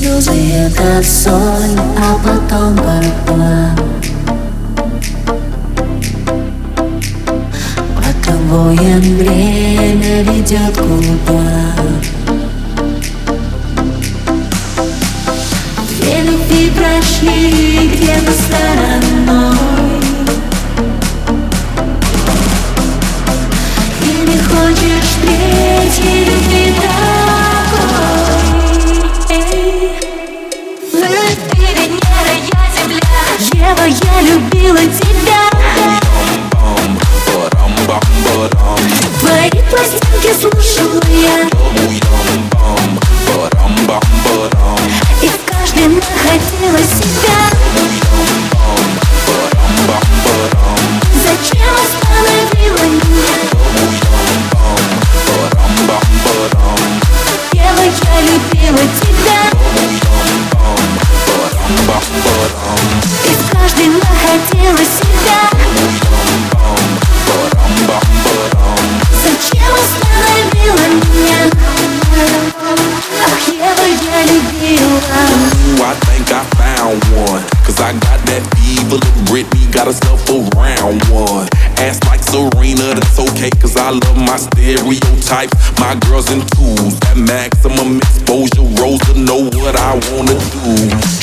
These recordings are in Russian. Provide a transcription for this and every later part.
Слезы это соль, а потом борьба. Роковое время ведет куда. Две любви прошли где-то стороной я любила тебя. Твои пластинки слушала я. И в каждой находила себя fever. Little Britney got herself around one. Ass like Serena, that's okay. Cause I love my stereotypes. My girls in twos. That maximum exposure. Rosa know what I wanna do.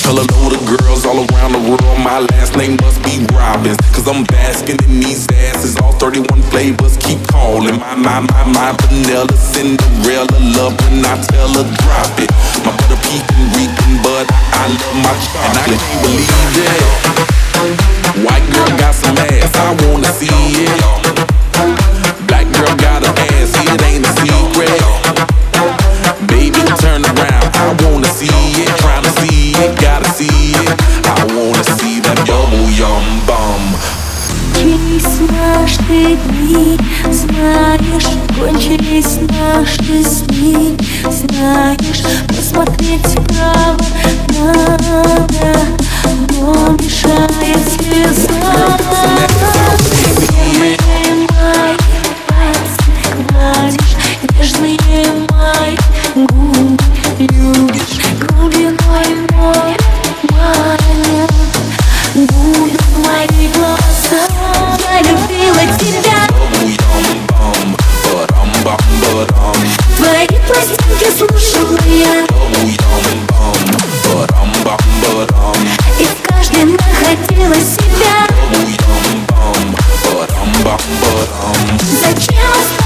Tell a load of girls all around the world. My last name must be Robbins. Cause I'm basking in these asses. All 31 flavors keep calling. My, my, my, my vanilla Cinderella love when I tell her drop it. My butter peeking, reeking, but I love my chocolate. And I can't believe that. Bubble yum bum. Наши дни, знаешь, кончились наши сны, знаешь, посмотреть вправо надо, стенки слушала я. И в каждой находила себя. Зачем